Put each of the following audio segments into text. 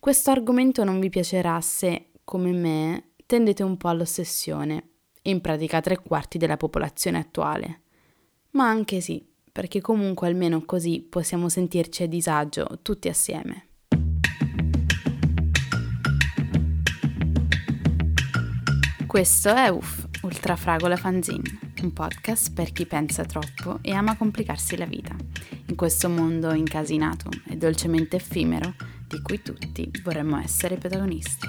Questo argomento non vi piacerà se, come me, tendete un po' all'ossessione, in pratica tre quarti della popolazione attuale. Ma anche sì, perché comunque almeno così possiamo sentirci a disagio tutti assieme. Questo è UF, Ultrafragola Fanzine, un podcast per chi pensa troppo e ama complicarsi la vita, in questo mondo incasinato e dolcemente effimero di cui tutti vorremmo essere protagonisti.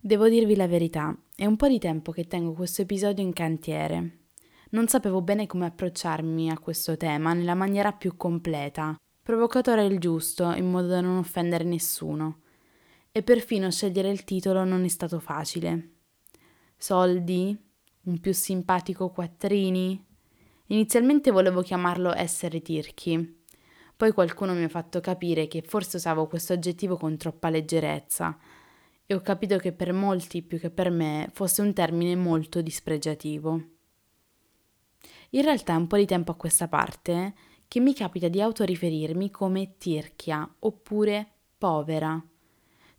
Devo dirvi la verità, è un po' di tempo che tengo questo episodio in cantiere. Non sapevo bene come approcciarmi a questo tema nella maniera più completa, provocatore il giusto, in modo da non offendere nessuno. E perfino scegliere il titolo non è stato facile. Soldi? Un più simpatico quattrini? Inizialmente volevo chiamarlo essere tirchi. Poi qualcuno mi ha fatto capire che forse usavo questo aggettivo con troppa leggerezza e ho capito che per molti più che per me fosse un termine molto dispregiativo. In realtà è un po' di tempo a questa parte che mi capita di autoriferirmi come tirchia oppure povera.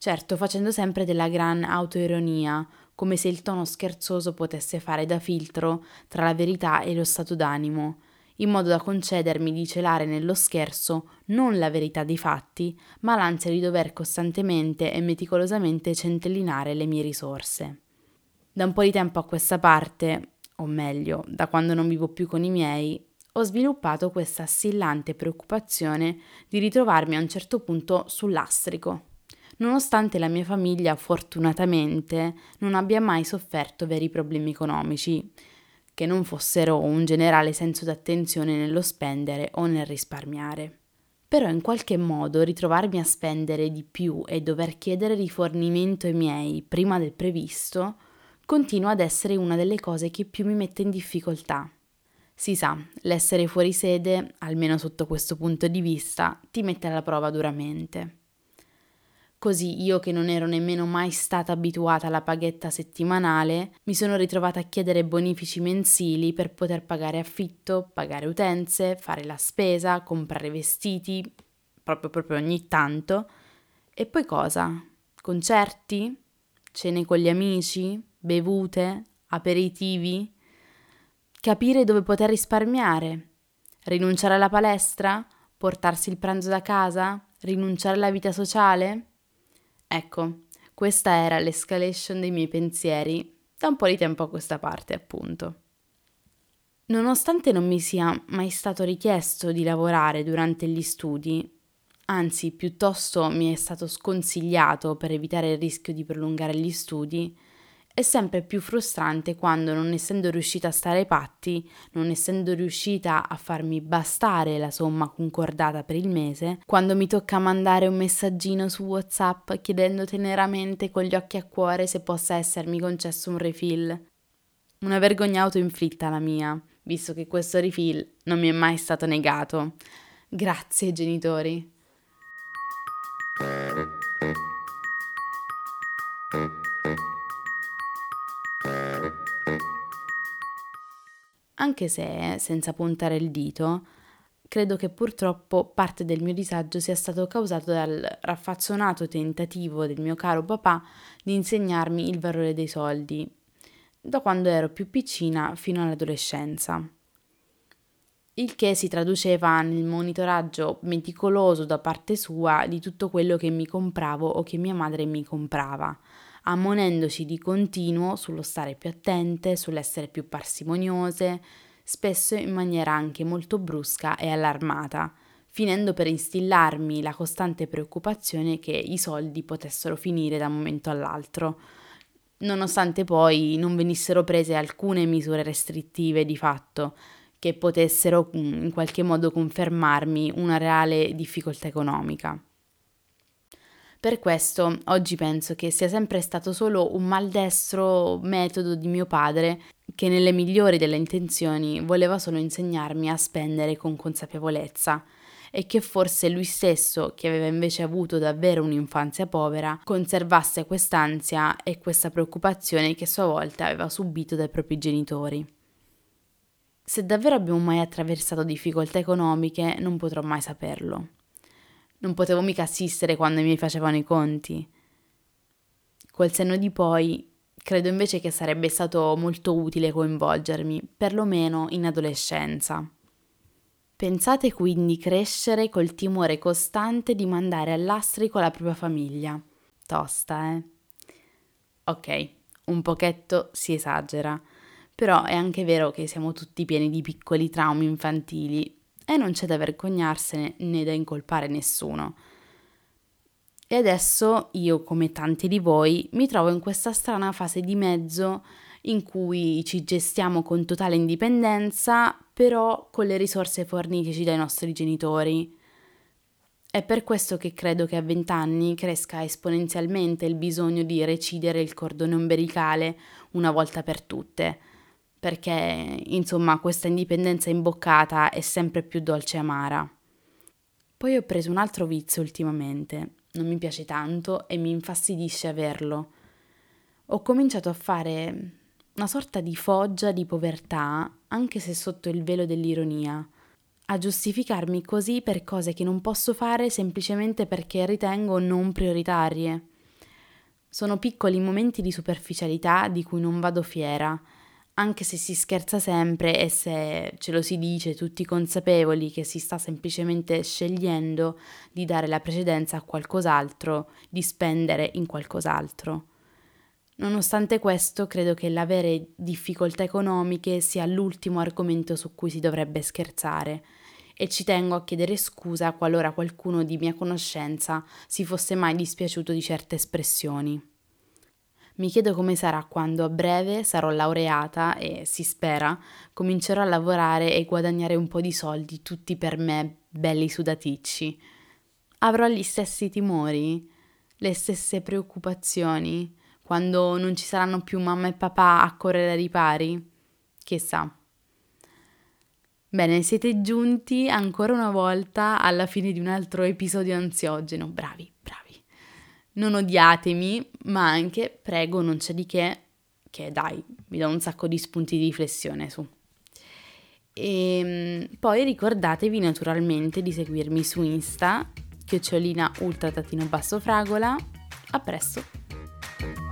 Certo, facendo sempre della gran autoironia, come se il tono scherzoso potesse fare da filtro tra la verità e lo stato d'animo, in modo da concedermi di celare nello scherzo non la verità dei fatti, ma l'ansia di dover costantemente e meticolosamente centellinare le mie risorse. Da un po' di tempo a questa parte, o meglio, da quando non vivo più con i miei, ho sviluppato questa assillante preoccupazione di ritrovarmi a un certo punto sull'astrico, nonostante la mia famiglia fortunatamente non abbia mai sofferto veri problemi economici che non fossero un generale senso d'attenzione nello spendere o nel risparmiare. Però in qualche modo ritrovarmi a spendere di più e dover chiedere rifornimento ai miei prima del previsto continua ad essere una delle cose che più mi mette in difficoltà. Si sa, l'essere fuori sede, almeno sotto questo punto di vista, ti mette alla prova duramente. Così io che non ero nemmeno mai stata abituata alla paghetta settimanale, mi sono ritrovata a chiedere bonifici mensili per poter pagare affitto, pagare utenze, fare la spesa, comprare vestiti, proprio proprio ogni tanto. E poi cosa? Concerti? Cene con gli amici? Bevute? Aperitivi? Capire dove poter risparmiare? Rinunciare alla palestra? Portarsi il pranzo da casa? Rinunciare alla vita sociale? Ecco, questa era l'escalation dei miei pensieri da un po' di tempo a questa parte, appunto. Nonostante non mi sia mai stato richiesto di lavorare durante gli studi, anzi piuttosto mi è stato sconsigliato per evitare il rischio di prolungare gli studi, è sempre più frustrante quando, non essendo riuscita a stare ai patti, non essendo riuscita a farmi bastare la somma concordata per il mese, quando mi tocca mandare un messaggino su WhatsApp chiedendo teneramente con gli occhi a cuore se possa essermi concesso un refill. Una vergogna autoinflitta la mia, visto che questo refill non mi è mai stato negato. Grazie genitori. Anche se, senza puntare il dito, credo che purtroppo parte del mio disagio sia stato causato dal raffazzonato tentativo del mio caro papà di insegnarmi il valore dei soldi, da quando ero più piccina fino all'adolescenza. Il che si traduceva nel monitoraggio meticoloso da parte sua di tutto quello che mi compravo o che mia madre mi comprava, ammonendoci di continuo sullo stare più attente, sull'essere più parsimoniose, spesso in maniera anche molto brusca e allarmata, finendo per instillarmi la costante preoccupazione che i soldi potessero finire da un momento all'altro, nonostante poi non venissero prese alcune misure restrittive di fatto che potessero mm, in qualche modo confermarmi una reale difficoltà economica. Per questo oggi penso che sia sempre stato solo un maldestro metodo di mio padre che nelle migliori delle intenzioni voleva solo insegnarmi a spendere con consapevolezza e che forse lui stesso, che aveva invece avuto davvero un'infanzia povera, conservasse quest'ansia e questa preoccupazione che a sua volta aveva subito dai propri genitori. Se davvero abbiamo mai attraversato difficoltà economiche, non potrò mai saperlo. Non potevo mica assistere quando mi facevano i conti. Col senno di poi, credo invece che sarebbe stato molto utile coinvolgermi, perlomeno in adolescenza. Pensate quindi crescere col timore costante di mandare all'astrico la propria famiglia. Tosta, eh? Ok, un pochetto si esagera, però è anche vero che siamo tutti pieni di piccoli traumi infantili e non c'è da vergognarsene né da incolpare nessuno. E adesso io, come tanti di voi, mi trovo in questa strana fase di mezzo in cui ci gestiamo con totale indipendenza, però con le risorse forniteci dai nostri genitori. È per questo che credo che a vent'anni cresca esponenzialmente il bisogno di recidere il cordone ombelicale una volta per tutte, perché insomma questa indipendenza imboccata è sempre più dolce e amara. Poi ho preso un altro vizio ultimamente, non mi piace tanto e mi infastidisce averlo. Ho cominciato a fare una sorta di foggia di povertà, anche se sotto il velo dell'ironia, a giustificarmi così per cose che non posso fare semplicemente perché ritengo non prioritarie. Sono piccoli momenti di superficialità di cui non vado fiera, anche se si scherza sempre e se ce lo si dice tutti consapevoli che si sta semplicemente scegliendo di dare la precedenza a qualcos'altro, di spendere in qualcos'altro. Nonostante questo, credo che l'avere difficoltà economiche sia l'ultimo argomento su cui si dovrebbe scherzare e ci tengo a chiedere scusa qualora qualcuno di mia conoscenza si fosse mai dispiaciuto di certe espressioni. Mi chiedo come sarà quando a breve sarò laureata e, si spera, comincerò a lavorare e guadagnare un po' di soldi tutti per me, belli sudaticci. Avrò gli stessi timori, le stesse preoccupazioni, quando non ci saranno più mamma e papà a correre ai ripari? Chissà. Bene, siete giunti ancora una volta alla fine di un altro episodio ansiogeno. Bravi, non odiatemi, ma anche prego, non c'è di che, che dai, vi do un sacco di spunti di riflessione su. E ehm, poi ricordatevi naturalmente di seguirmi su Insta, chiocciolina ultra basso fragola. A presto!